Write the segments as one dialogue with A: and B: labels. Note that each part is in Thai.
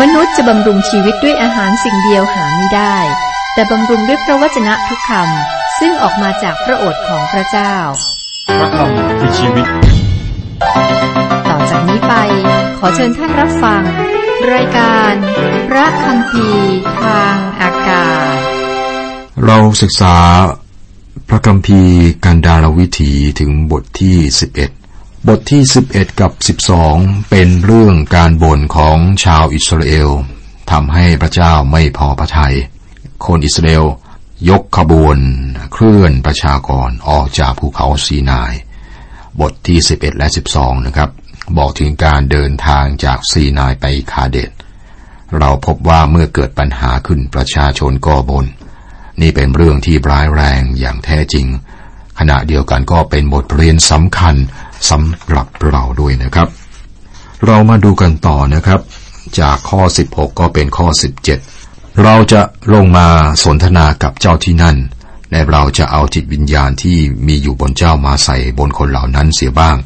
A: มนุษย์จะบำรุงชีวิตด้วยอาหารสิ่งเดียวหาไม่ได้ แต่บำรุงด้วยพระวจนะทุกคำซึ่งออกมาจากพระโอษฐ์ของพระเจ้า
B: พระคำคือชีวิต
A: ต่อจากนี้ไป ขอเชิญท่านรับฟัง รายการ พระคำพีทางอากาศ
C: เราศึกษาพระคัมภีร์กันดารวิถีถึงบทที่ 11 บทที่ 11 กับ 12 เป็นเรื่องการบ่นของชาวอิสราเอลทำให้พระเจ้าไม่พอพระทยัย คนอิสราเอลยกขบวนเคลื่อนประชากรออกจากภูเขาซีนาย บทที่ 11 และ 12 นะครับ บอกถึงการเดินทางจากซีนายไปคาเดตเราพบว่าเมื่อเกิดปัญหาขึ้นประชาชนก็บน่นนี่เป็นเรื่องที่ร้ายแรงอย่างแท้จริง ขณะเดียวกันก็เป็นบทเรียนสำคัญ สำหรับเราด้วยนะครับ เรามาดูกันต่อนะครับ จากข้อ 16 ก็เป็นข้อ 17 เราจะลงมาสนทนากับเจ้าที่นั่น และเราจะเอาจิตวิญญาณที่มีอยู่บนเจ้ามาใส่บนคนเหล่านั้นเสียบ้าง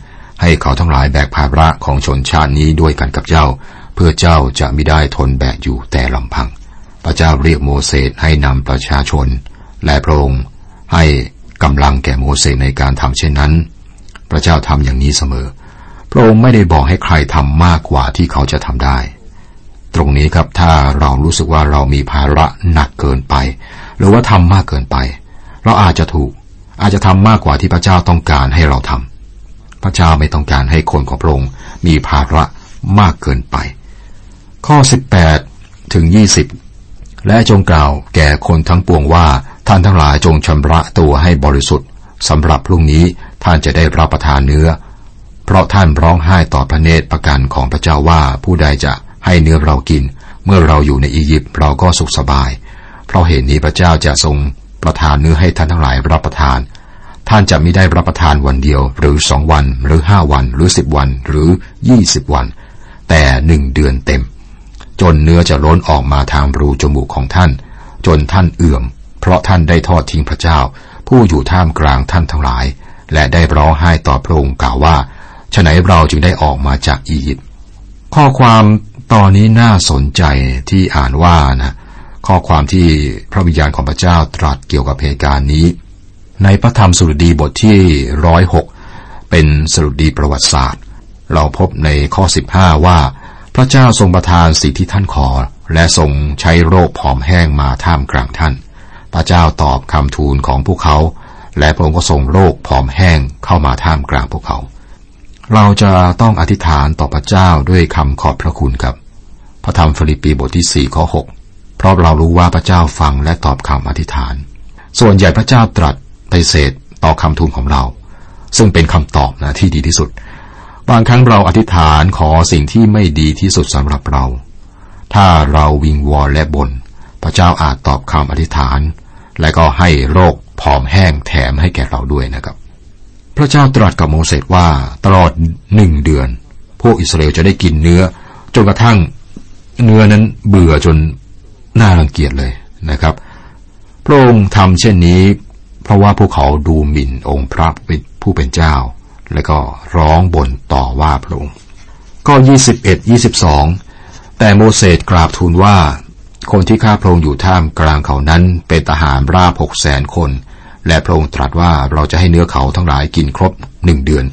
C: ให้เขาทั้งหลายแบกภาระของชนชาตินี้ด้วยกันกับเจ้า เพื่อเจ้าจะไม่ได้ทนแบกอยู่แต่ลำพัง พระเจ้าเรียกโมเสสให้นำประชาชน และพระองค์ให้กำลังแก่โมเสสในการทำเช่นนั้น พระเจ้าทำอย่างนี้เสมอ พระองค์ไม่ได้บอกให้ใครทำมากกว่าที่เขาจะทำได้ ตรงนี้ครับถ้าเรารู้สึกว่าเรามีภาระหนักเกินไป หรือว่าทำมากเกินไป เราอาจจะถูก อาจจะทำมากกว่าที่พระเจ้าต้องการให้เราทำพระเจ้าไม่ต้องการให้คนของพระองค์มีภาระมากเกินไป ข้อ 18 ถึง 20 และจงกล่าวแก่คนทั้งปวงว่าท่านทั้งหลายจงชำระตัวให้บริสุทธิ์สำหรับพรุ่งนี้ ท่านจะได้รับประทานเนื้อ เพราะท่านร้องไห้ต่อพระเนตรประกันของพระเจ้าว่าผู้ใดจะให้เนื้อเรากิน เมื่อเราอยู่ในอียิปต์เราก็สุขสบาย เพราะเหตุนี้พระเจ้าจะทรงประทานเนื้อให้ท่านทั้งหลายรับประทาน ท่านจะไม่ได้รับประทานวันเดียว หรือสองวัน หรือห้าวัน หรือสิบวัน หรือยี่สิบวัน แต่หนึ่งเดือนเต็ม จนเนื้อจะล้นออกมาทางรูจมูกของท่าน จนท่านเอื่อม เพราะท่านได้ทอดทิ้งพระเจ้า ผู้อยู่ท่ามกลางท่านทั้งหลาย และได้ร้องไห้ต่อพระองค์กล่าวว่าฉไหนเราจึงได้ออกมาจากอียิปต์ข้อความตอนนี้น่าสนใจที่อ่านว่านะข้อความที่พระวิญญาณของพระเจ้าตรัสเกี่ยวกับเหตุการณ์นี้ ในพระธรรมสุรดีบทที่ร้อยหกเป็นสรุดีประวัติศาสตร์ เราพบในข้อสิบห้าว่า พระเจ้าทรงประทานสิ่งที่ท่านขอ และทรงใช้โรคผอมแห้งมาท่ามกลางท่าน พระเจ้าตอบคำทูลของพวกเขา และพระองค์ก็ทรงโรคผอมแห้งเข้ามาท่ามกลางพวกเขา เราจะต้องอธิษฐานต่อพระเจ้าด้วยคำขอบพระคุณครับ พระธรรมฟิลิปปีบทที่สี่ข้อหกเพราะเรารู้ว่าพระเจ้าฟังและตอบคำอธิษฐาน ส่วนใหญ่พระเจ้าตรัสไปเศษต่อคำทูลของเรา ซึ่งเป็นคำตอบนะที่ดีที่สุด บางครั้งเราอธิษฐานขอสิ่งที่ไม่ดีที่สุดสำหรับเรา ถ้าเราวิงวอนและบน่นพระเจ้าอาจตอบคำอธิษฐาน และก็ให้โรค ผอมแห้งแถมให้แก่เราด้วยนะครับ พระเจ้าตรัสกับโมเสสว่าตลอดหนึ่งเดือน พวกอิสราเอลจะได้กินเนื้อ จนกระทั่งเนื้อนั้นเบื่อจนน่ารังเกียจเลยนะครับ พระองค์ทำเช่นนี้ เพราะว่าพวกเขาดูหมิ่นองค์พระผู้เป็นเจ้า และก็ร้องบ่นต่อว่าพระองค์ก็ยี่สิบเอ็ดยี่สิบสองแต่โมเสสกราบทูลว่า คนที่ข้าพระองค์อยู่ท่ามกลางเขานั้นเป็นทหารราบหกแสนคน และพระองค์ตรัสว่าเราจะให้เนื้อเขาทั้งหลายกินครบหนึ่งเดือน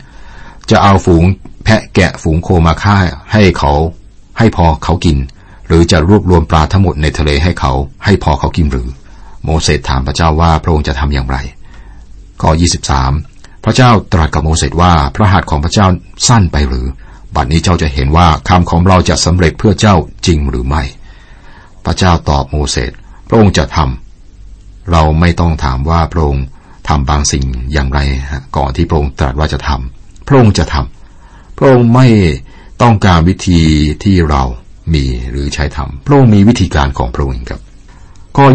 C: จะเอาฝูงแพะแกะฝูงโคมาฆ่าให้เขาให้พอเขากิน หรือจะรวบรวมปลาทั้งหมดในทะเลให้เขา ให้พอเขากินหรือ โมเสสถามพระเจ้าว่าพระองค์จะทำอย่างไรก็ยี่สิบสามพระเจ้าตรัสกับโมเสสว่าพระหัตถ์ของพระเจ้าสั้นไปหรือ บัดนี้เจ้าจะเห็นว่าคำของเราจะสำเร็จเพื่อเจ้าจริงหรือไม่ พระเจ้าตอบโมเสสพระองค์จะทำ เราไม่ต้องถามว่าพระองค์ทำบางสิ่งอย่างไรก่อนที่พระองค์ตรัสว่าจะทำพระองค์จะทำพระองค์ไม่ต้องการวิธีที่เรามีหรือใช้ทำพระองค์มีวิธีการของพระองค์ครับข้อ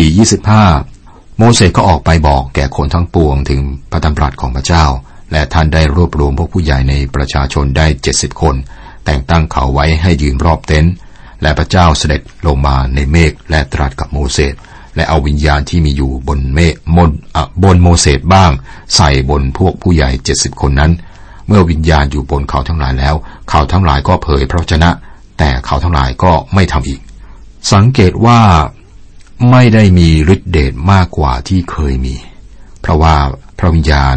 C: 24 25 โมเสสก็ออกไปบอกแก่คนทั้งปวงถึงพระดำรัสของพระเจ้า และท่านได้รวบรวมพวกผู้ใหญ่ในประชาชนได้เจ็ดสิบคน แต่งตั้งเขาไว้ให้ยืนรอบเต็นท์และพระเจ้าเสด็จลงมาในเมฆและตรัสกับโมเสส และเอาวิญญาณที่มีอยู่บนเมฆมนบนโมเสสบ้าง ใส่บนพวกผู้ใหญ่เจ็ดสิบคนนั้น เมื่อวิญญาณอยู่บนเขาทั้งหลายแล้ว เขาทั้งหลายก็เผยพระชนะ แต่เขาทั้งหลายก็ไม่ทำอีก สังเกตว่าไม่ได้มีฤทธิเดชมากกว่าที่เคยมี เพราะว่าพระวิญญาณ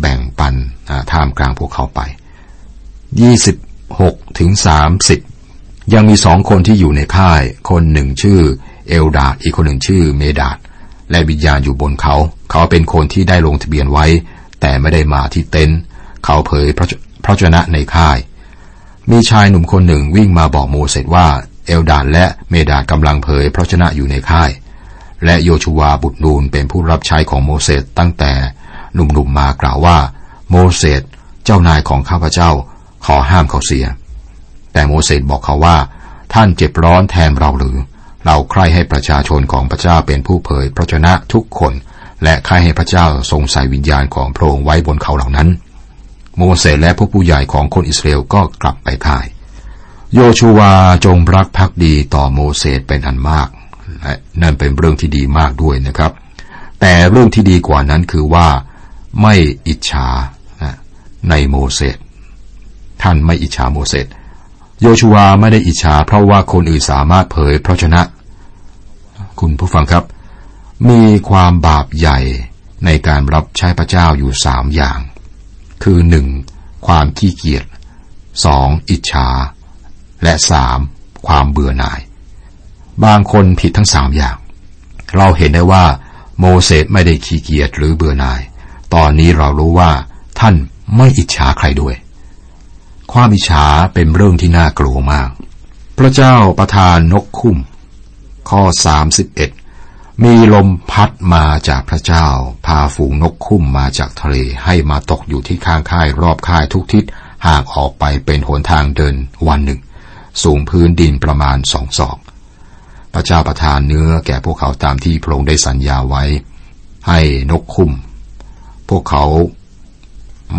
C: แบ่งปันท่ามกลางพวกเขาไป26ถึง30ยังมีสองคนที่อยู่ในค่าย คนหนึ่งชื่อ เอลดาดอีกคนหนึ่งชื่อเมดาดและวิญญาณอยู่บนเขา เขาเป็นคนที่ได้ลงทะเบียนไว้ แต่ไม่ได้มาที่เต็นท์เขาเผยพระพระชนะในค่าย มีชายหนุ่มคนหนึ่งวิ่งมาบอกโมเสสว่า เอลดานและเมดาดกำลังเผยพระชนะอยู่ในค่าย และโยชูวาบุตรนูนเป็นผู้รับใช้ของโมเสสตั้งแต่หนุ่มๆมากล่าวว่า โมเสสเจ้านายของข้าพเจ้า ขอห้ามเขาเสีย แต่โมเสสบอกเขาว่า ท่านเจ็บร้อนแทนเราหรือ เราใคร่ให้ประชาชนของพระเจ้าเป็นผู้เผยพระชนะทุกคน และใคร่ให้พระเจ้าทรงใส่วิญญาณของพระองค์ไว้บนเขาเหล่านั้น โมเสสและพวกผู้ใหญ่ของคนอิสราเอลก็กลับไปค่าย โยชูวาจงรักภักดีต่อโมเสสเป็นอันมาก และนั่นเป็นเรื่องที่ดีมากด้วยนะครับ แต่เรื่องที่ดีกว่านั้นคือว่าไม่อิจฉาในโมเสสท่านไม่อิจฉาโมเสส โยชูวาไม่ได้อิจฉาเพราะว่าคนอื่นสามารถเผยพระชนะ คุณผู้ฟังครับ มีความบาปใหญ่ในการรับใช้พระเจ้าอยู่สามอย่าง คือหนึ่งความขี้เกียจสองอิจฉา และสามความเบื่อหน่าย บางคนผิดทั้งสามอย่าง เราเห็นได้ว่า โมเสสไม่ได้ขี้เกียจหรือเบื่อหน่าย ตอนนี้เรารู้ว่าท่านไม่อิจฉาใครด้วย ความอิจฉาเป็นเรื่องที่น่ากลัวมาก พระเจ้าประทานนกคุ้ม ข้อ 31 มีลมพัดมาจากพระเจ้า พาฝูงนกคุ้มมาจากทะเลให้มาตกอยู่ที่ข้างค่ายรอบค่ายทุกทิศห่างออกไปเป็นหนทางเดินวันหนึ่ง สูงพื้นดินประมาณสองศอก พระเจ้าประทานเนื้อแก่พวกเขาตามที่พระองค์ได้สัญญาไว้ ให้นกคุ้ม พวกเขา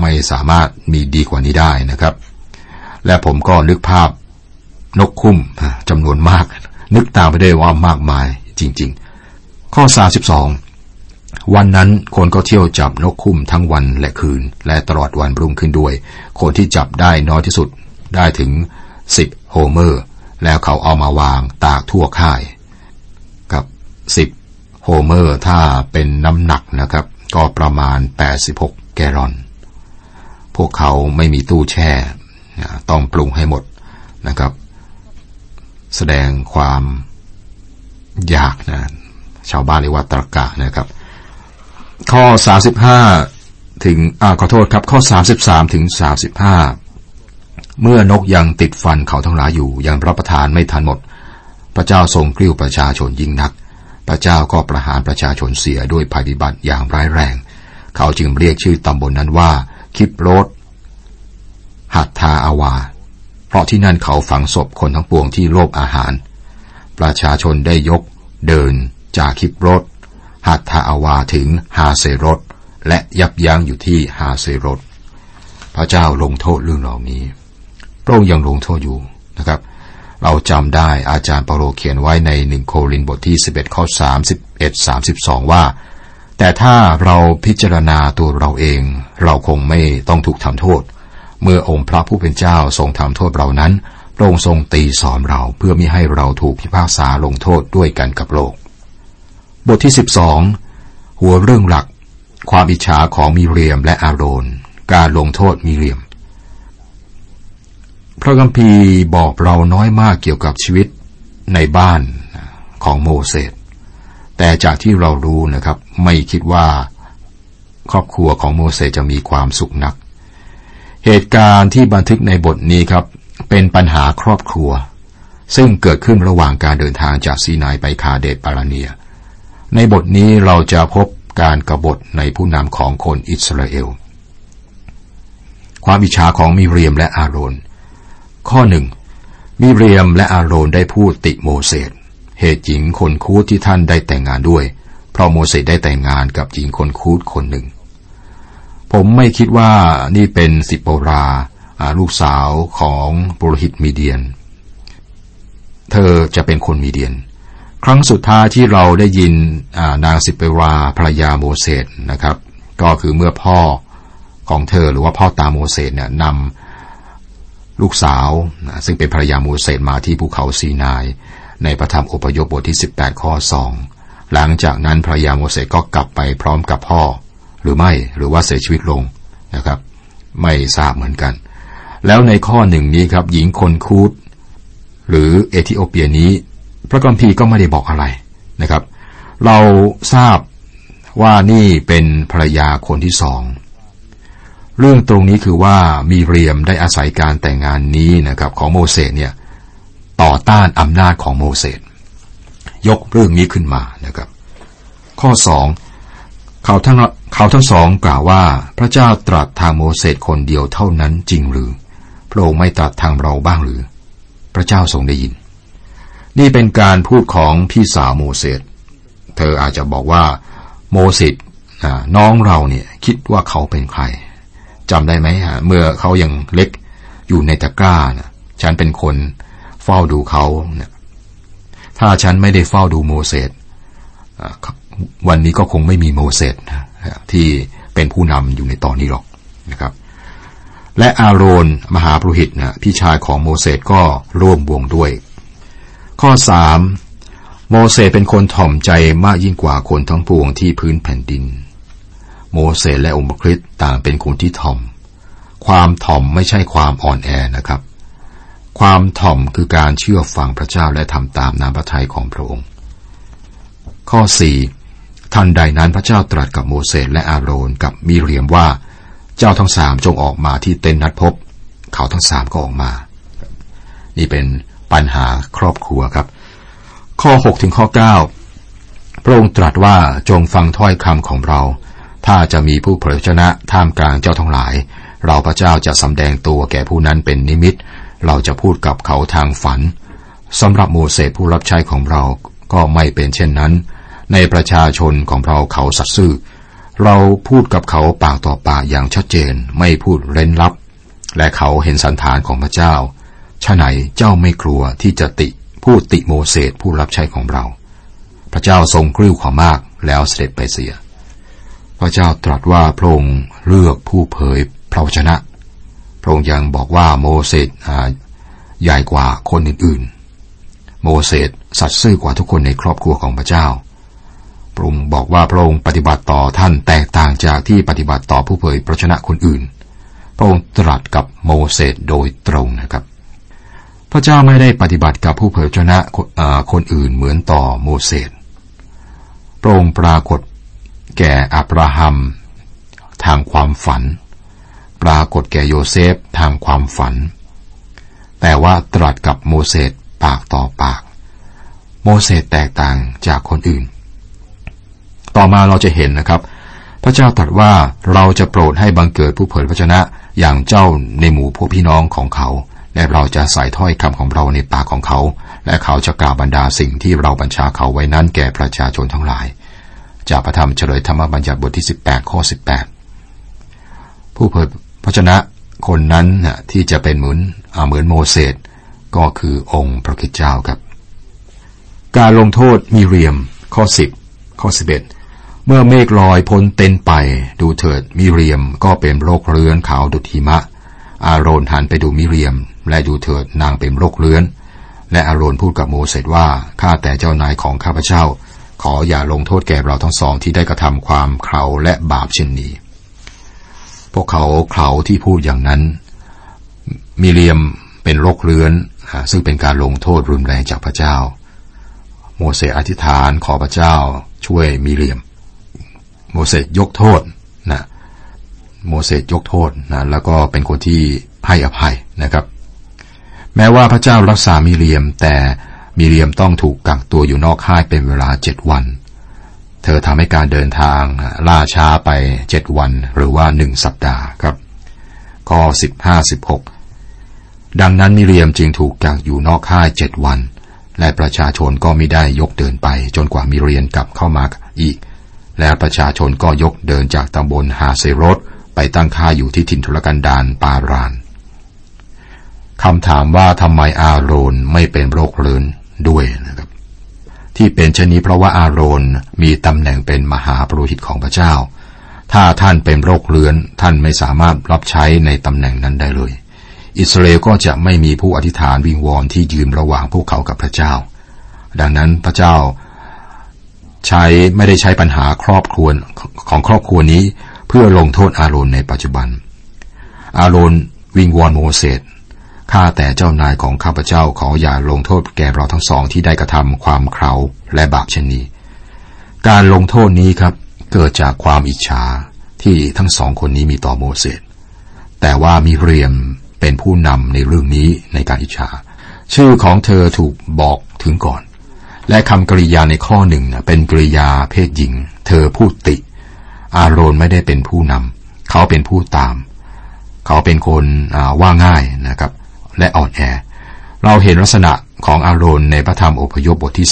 C: ไม่สามารถมีดีกว่านี้ได้นะครับ และผมก็นึกภาพนกคุ้มจำนวนมาก นึกตามไปได้ว่ามากมายจริง ๆ ข้อ 32 วันนั้นคนก็เที่ยวจับนกคุ้มทั้งวันและคืน และตลอดวันรุ่งขึ้นด้วย คนที่จับได้น้อยที่สุดได้ถึงสิบโฮเมอร์ แล้วเขาเอามาวางตากทั่วค่าย กับสิบโฮเมอร์ถ้าเป็นน้ำหนักนะครับ ก็ประมาณ 86 แกลลอน พวกเขาไม่มีตู้แช่ ต้องปรุงให้หมดนะครับ แสดงความอยากนะชาวบ้านเรียกว่าตรกะนะครับ ข้อ 35 ถึงอขอโทษครับ ข้อ 33 ถึง 35 เมื่อนกยังติดฟันเขาทั้งหลายอยู่ยังรับประทานไม่ทันหมด พระเจ้าทรงกลิ้วประชาชนยิ่งนัก พระเจ้าก็ประหารประชาชนเสียด้วยภัยพิบัติอย่างร้ายแรง เขาจึงเรียกชื่อตำบลนนั้นว่า คิปโรด หัตทาอาวา เพราะที่นั่นเขาฝังศพคนทั้งปวงที่โลภอาหาร ประชาชนได้ยก เดิน จากคิบรถ หัตทาอาวาถึงฮาเซรถและยับยั้งอยู่ที่ฮาเซรถพระเจ้าลงโทษเรื่องเหล่านี้พระองค์ยังลงโทษอยู่นะครับ เราจำได้อาจารย์เปโลเขียนไว้ในหนึ่งโครินบทที่ 11 ข้อ 31 32 ว่า แต่ถ้าเราพิจารณาตัวเราเอง เราคงไม่ต้องถูกทำโทษเเมื่อองค์พระผู้เป็นเจ้าทรงทำโทษเรานั้นพระองค์ทรงตีสอนเราเพื่อมิให้เราถูกพิพากษาลงโทษด้วยกันกับโลก บทที่สิบสองหัวเรื่องหลัก ความอิจฉาของมิเรียมและอาโรน การลงโทษมิเรียม พระคัมภีร์บอกเราน้อยมากเกี่ยวกับชีวิตในบ้านของโมเสส แต่จากที่เรารู้นะครับ ไม่คิดว่า ครอบครัวของโมเสสจะมีความสุขนัก เหตุการณ์ที่บันทึกในบทนี้ครับ เป็นปัญหาครอบครัว ซึ่งเกิดขึ้นระหว่างการเดินทางจากซีนายไปคาเดตปาราเนีย ในบทนี้เราจะพบการกรบฏในผู้นำของคนอิสราเอล ความอิจฉาของมิเรียมและอาโรน ข้อหนึ่งมิเรียมและอาโรนได้พูดติโมเสสเหตุหญิงคนคูดที่ท่านได้แต่งงานด้วย เพราะโมเสสได้แต่งงานกับหญิงคนคูดคนหนึ่ง ผมไม่คิดว่านี่เป็นสิปราลูกสาวของปุโรหิตมีเดียน เธอจะเป็นคนมีเดียน ครั้งสุดท้ายที่เราได้ยินนางสิปราภรรยาโมเสสนะครับ ก็คือเมื่อพ่อของเธอหรือว่าพ่อตาโมเสสเนี่ยนำลูกสาว ซึ่งเป็นภรรยาโมเสสมาที่ภูเขาซีนาย ในพระธรรมอพยพบทที่ 18 ข้อ 2 หลังจากนั้นภรรยาโมเสสก็กลับไปพร้อมกับพ่อ หรือไม่หรือว่าเสียชีวิตลงนะครับ ไม่ทราบเหมือนกัน แล้วในข้อหนึ่งนี้ครับ หญิงคนคูดหรือเอธิโอเปียนี้ พระกัมพีก็ไม่ได้บอกอะไรนะครับ เราทราบว่านี่เป็นภรรยาคนที่สองเรื่องตรงนี้คือว่ามีเรียมได้อาศัยการแต่งงานนี้นะครับของโมเสสเนี่ยต่อต้านอำนาจของโมเสสยกเรื่องนี้ขึ้นมานะครับ ข้อสองเขาทั้ง เขาทั้งสองกล่าวว่าพระเจ้าตรัสทางโมเสสคนเดียวเท่านั้นจริงหรือ พระองค์ไม่ตรัสทางเราบ้างหรือ พระเจ้าทรงได้ยิน นี่เป็นการพูดของพี่สาวโมเสสเธออาจจะบอกว่าโมเสสน้องเราเนี่ยคิดว่าเขาเป็นใครจำได้ไหมฮะเมื่อเขายังเล็กอยู่ในตะกร้านะฉันเป็นคนเฝ้าดูเขาเนี่ยถ้าฉันไม่ได้เฝ้าดูโมเสสวันนี้ก็คงไม่มีโมเสส ที่เป็นผู้นำอยู่ในตอนนี้หรอกนะครับ และอาโรนมหาปรุหิตนะพี่ชายของโมเสสก็ร่วมวงด้วย ข้อสามโมเสสเป็นคนถ่อมใจมากยิ่งกว่าคนทั้งปวงที่พื้นแผ่นดิน โมเสสและองค์คริสต์ต่างเป็นคนที่ถ่อม ความถ่อมไม่ใช่ความอ่อนแอนะครับ ความถ่อมคือการเชื่อฟังพระเจ้าและทำตามน้ำพระทัยของพระองค์ ข้อสี่ ทันใดนั้นพระเจ้าตรัสกับโมเสสและอาโรนกับมีเรียมว่า เจ้าทั้งสามจงออกมาที่เต็นท์นัดพบ เขาทั้งสามก็ออกมา นี่เป็นปัญหาครอบครัวครับ ข้อหกถึงข้อเก้าพระองค์ตรัสว่าจงฟังถ้อยคำของเรา ถ้าจะมีผู้เผยชนะท่ามกลางเจ้าทั้งหลาย เราพระเจ้าจะสำแดงตัวแก่ผู้นั้นเป็นนิมิต เราจะพูดกับเขาทางฝันสำหรับโมเสสผู้รับใช้ของเราก็ไม่เป็นเช่นนั้น ในประชาชนของเราเขาสัตย์ซื่อ เราพูดกับเขาปากต่อปากอย่างชัดเจนไม่พูดเร้นลับ และเขาเห็นสันฐานของพระเจ้าชะไหนเจ้าไม่กลัวที่จะติพูดติโมเสสผู้รับใช้ของเรา พระเจ้าทรงกริ้วขอมากแล้วเสด็จไปเสีย พระเจ้าตรัสว่าพระองค์เลือกผู้เผยพระวจนะ พระองค์ยังบอกว่าโมเสสใหญ่กว่าคนอื่นๆ โมเสสสัตย์ซื่อกว่าทุกคนในครอบครัวของพระเจ้า ระองค์บอกว่าพระองค์ปฏิบัติต่อท่านแตกต่างจากที่ปฏิบัติต่อผู้เผยพระชนะคนอื่น พระองค์ตรัสกับโมเสสโดยตรงนะครับ พระเจ้าไม่ได้ปฏิบัติกับผู้เผยพระชนะคนอื่นเหมือนต่อโมเสส พระองค์ปรากฏแก่อับราฮัมทางความฝัน ปรากฏแก่โยเซฟทางความฝัน แต่ว่าตรัสกับโมเสสปากต่อปาก โมเสสแตกต่างจากคนอื่น ต่อมาเราจะเห็นนะครับ พระเจ้าตรัสว่าเราจะโปรดให้บังเกิดผู้เผยพระชนะอย่างเจ้าในหมู่พวกพี่น้องของเขา และเราจะใส่ถ้อยคำของเราในปากของเขา และเขาจะกล่าวบรรดาสิ่งที่เราบัญชาเขาไว้นั้นแก่ประชาชนทั้งหลาย จากพระธรรมเฉลยธรรมบัญญัติบทที่ 18 ข้อ 18 ผู้เผยพระชนะคนนั้นนะที่จะเป็นเหมือนเหมือนโมเสสก็คือองค์พระคิดเจ้าครับ การลงโทษมีเรียมข้อ 10 ข้อ 11เมื่อเมฆลอยพ้นเต็นไปดูเถิดมิเรียมก็เป็นโรคเรื้อนขาวดุทิมะ อาโรนหันไปดูมิเรียม และดูเถิดนางเป็นโรคเรื้อน และอาโรนพูดกับโมเสสว่าข้าแต่เจ้านายของข้าพเจ้า ขออย่าลงโทษแก่เราทั้งสองที่ได้กระทำความเขาและบาปเช่นนี้ พวกเขาเขาที่พูดอย่างนั้นมีเลียมเป็นโรคเรื้อน ซึ่งเป็นการลงโทษรุนแรงจากพระเจ้า โมเสสอธิษฐานขอพระเจ้าช่วยมีเลียม โมเสสยกโทษนะโมเสสยกโทษนะแล้วก็เป็นคนที่ให้อภัยนะครับ แม้ว่าพระเจ้ารักษามีเลียม แต่มิเรียมต้องถูกกักตัวอยู่นอกค่ายเป็นเวลาเจ็ดวัน เธอทำให้การเดินทางล่าช้าไปเจ็ดวันหรือว่าหนึ่งสัปดาห์ครับข้อสิบห้าสิบหกดังนั้นมิเรียมจึงถูกกักอยู่นอกค่ายเจ็ดวัน และประชาชนก็ไม่ได้ยกเดินไปจนกว่ามิเรียนกลับเข้ามาอีก แล้วประชาชนก็ยกเดินจากตำบลฮาเซรสไปตั้งค่ายอยู่ที่ถิ่นทุรกันดารปารานคำถามว่าทำไมอาโรนไม่เป็นโรคเรื้อนด้วยนะครับ ที่เป็นเช่นนี้เพราะว่าอาโรนมีตำแหน่งเป็นมหาปรุหิตของพระเจ้า ถ้าท่านเป็นโรคเรื้อนท่านไม่สามารถรับใช้ในตำแหน่งนั้นได้เลย อิสราเอลก็จะไม่มีผู้อธิษฐานวิงวอนที่ยืนระหว่างพวกเขากับพระเจ้า ดังนั้นพระเจ้า ใช้ไม่ได้ใช้ปัญหาครอบครัวของครอบครัวนี้ เพื่อลงโทษอาโรนในปัจจุบัน อาโรนวิงวอนโมเสสข้าแต่เจ้านายของข้าพเจ้าขออย่าลงโทษแก่เราทั้งสองที่ได้กระทำความเขาและบาปเช่นนี้ การลงโทษนี้ครับเกิดจากความอิจฉาที่ทั้งสองคนนี้มีต่อโมเสสแต่ว่ามีเรียมเป็นผู้นำในเรื่องนี้ในการอิจฉา ชื่อของเธอถูกบอกถึงก่อน และคำกริยาในข้อหนึ่งเป็นกริยาเพศหญิง เธอพูดติ อาโรนไม่ได้เป็นผู้นำเขาเป็นผู้ตาม เขาเป็นคนว่าง่ายนะครับ และอ่อนแอ เราเห็นลักษณะของอาโรนในพระธรรมอพยพบทที่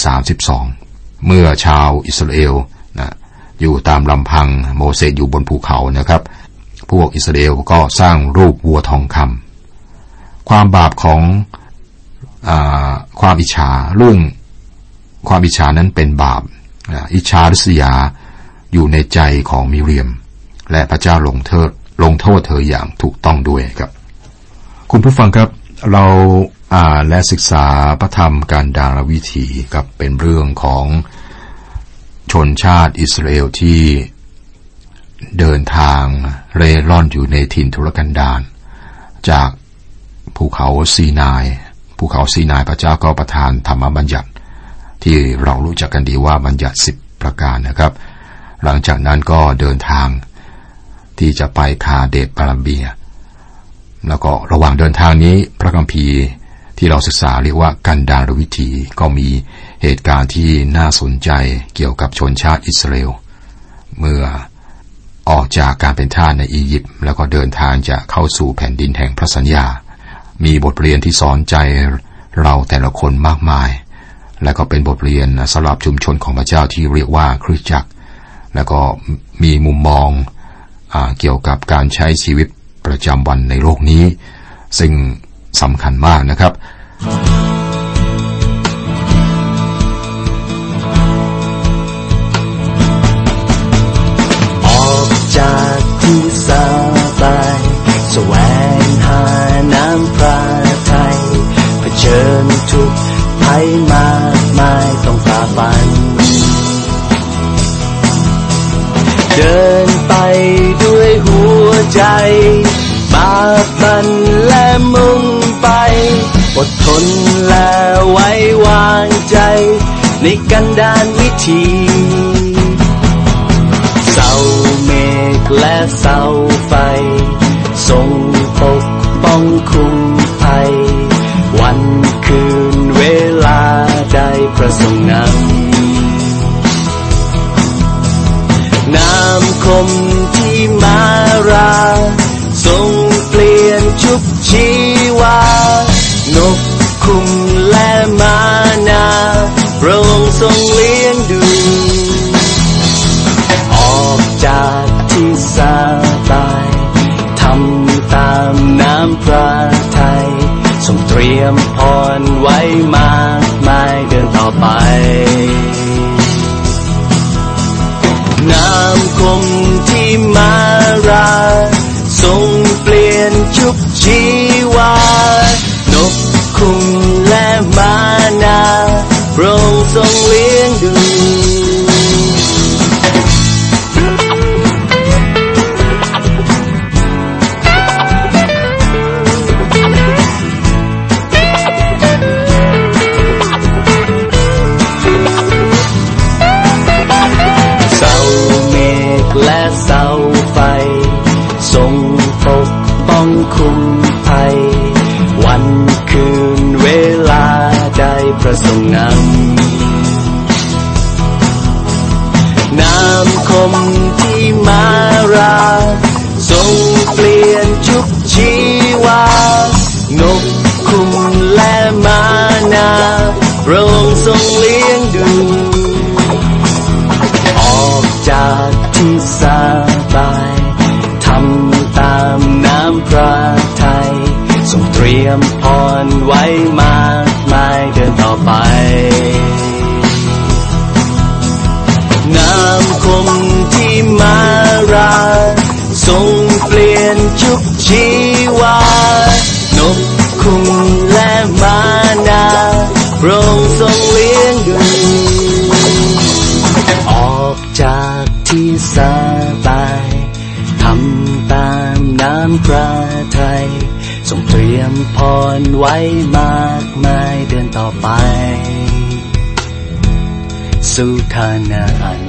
C: 32 เมื่อชาวอิสราเอลนะอยู่ตามลำพังโมเสสอยู่บนภูเขานะครับ พวกอิสราเอลก็สร้างรูปวัวทองคำความบาปของอความอิจฉาเรื่อง ความอิจฉานั้นเป็นบาปอิจฉาริษยาอยู่ในใจของมิเรียม และพระเจ้าลงโทษลงโทษเธออย่างถูกต้องด้วยครับ คุณผู้ฟังครับเราอ่านและศึกษาพระธรรมการดารวิถีกับเป็นเรื่องของชนชาติอิสราเอลที่เดินทางเร่ร่อนอยู่ในถิ่นทุรกันดารจากภูเขาซีนาย ภูเขาซีนายพระเจ้าก็ประทานธรรมบัญญัติ ที่เรารู้จักกันดีว่าบัญญัติสิบประการนะครับ หลังจากนั้นก็เดินทางที่จะไปคาเดตบาลัมเบีย แล้วก็ระหว่างเดินทางนี้พระคัมภีร์ที่เราศึกษาเรียกว่ากันดารวิธีก็มีเหตุการณ์ที่น่าสนใจเกี่ยวกับชนชาติอิสราเอลเมื่อออกจากการเป็นทาสในอียิปต์แล้วก็เดินทางจะเข้าสู่แผ่นดินแห่งพระสัญญา มีบทเรียนที่สอนใจเราแต่ละคนมากมาย และก็เป็นบทเรียนสำหรับชุมชนของพระเจ้าที่เรียกว่าคริสตจักร และก็มีมุมมองอเกี่ยวกับการใช้ชีวิตประจำวันในโลกนี้ ซึ่งสำคัญมากนะครับ
D: ใจบากบันและมุ่งไป อดทนและไว้วางใจ ในกันดานวิธีเสาเมฆและเสาไฟ ทรงปกป้องคุ้มภัย วันคืนเวลาได้ประสงค์นำน้ำคม เลี้ยงดู ออกจากที่สบายทำตามน้ำพระทัยทรงเตรียมพรไว้มากมายเดินต่อไป น้ำคมที่มาราทรงเปลี่ยนชุบชี พระองค์ทรงเลี้ยงดูเสาเมฆและเสาไฟทรงปกป้องคุ้มภัย วันคืน ได้ประสงค์นำน้ำคมที่มาราทรงเปลี่ยนชุบชีวานกคุมและมานาพระองค์ทรงเลี้ยงดูออกจากที่สบายทำตามน้ำพระทัยทรงเตรียมพรไว้มา น้ำคมที่มาราทรงเปลี่ยนชุบชีวานนกคุงและมานาโปรงทรงเลี้ยงดูออกจากที่สบายทำตามน้ำพระทัยทรงเตรียมพรไว้มากมายเดินต่อไป Sultanaan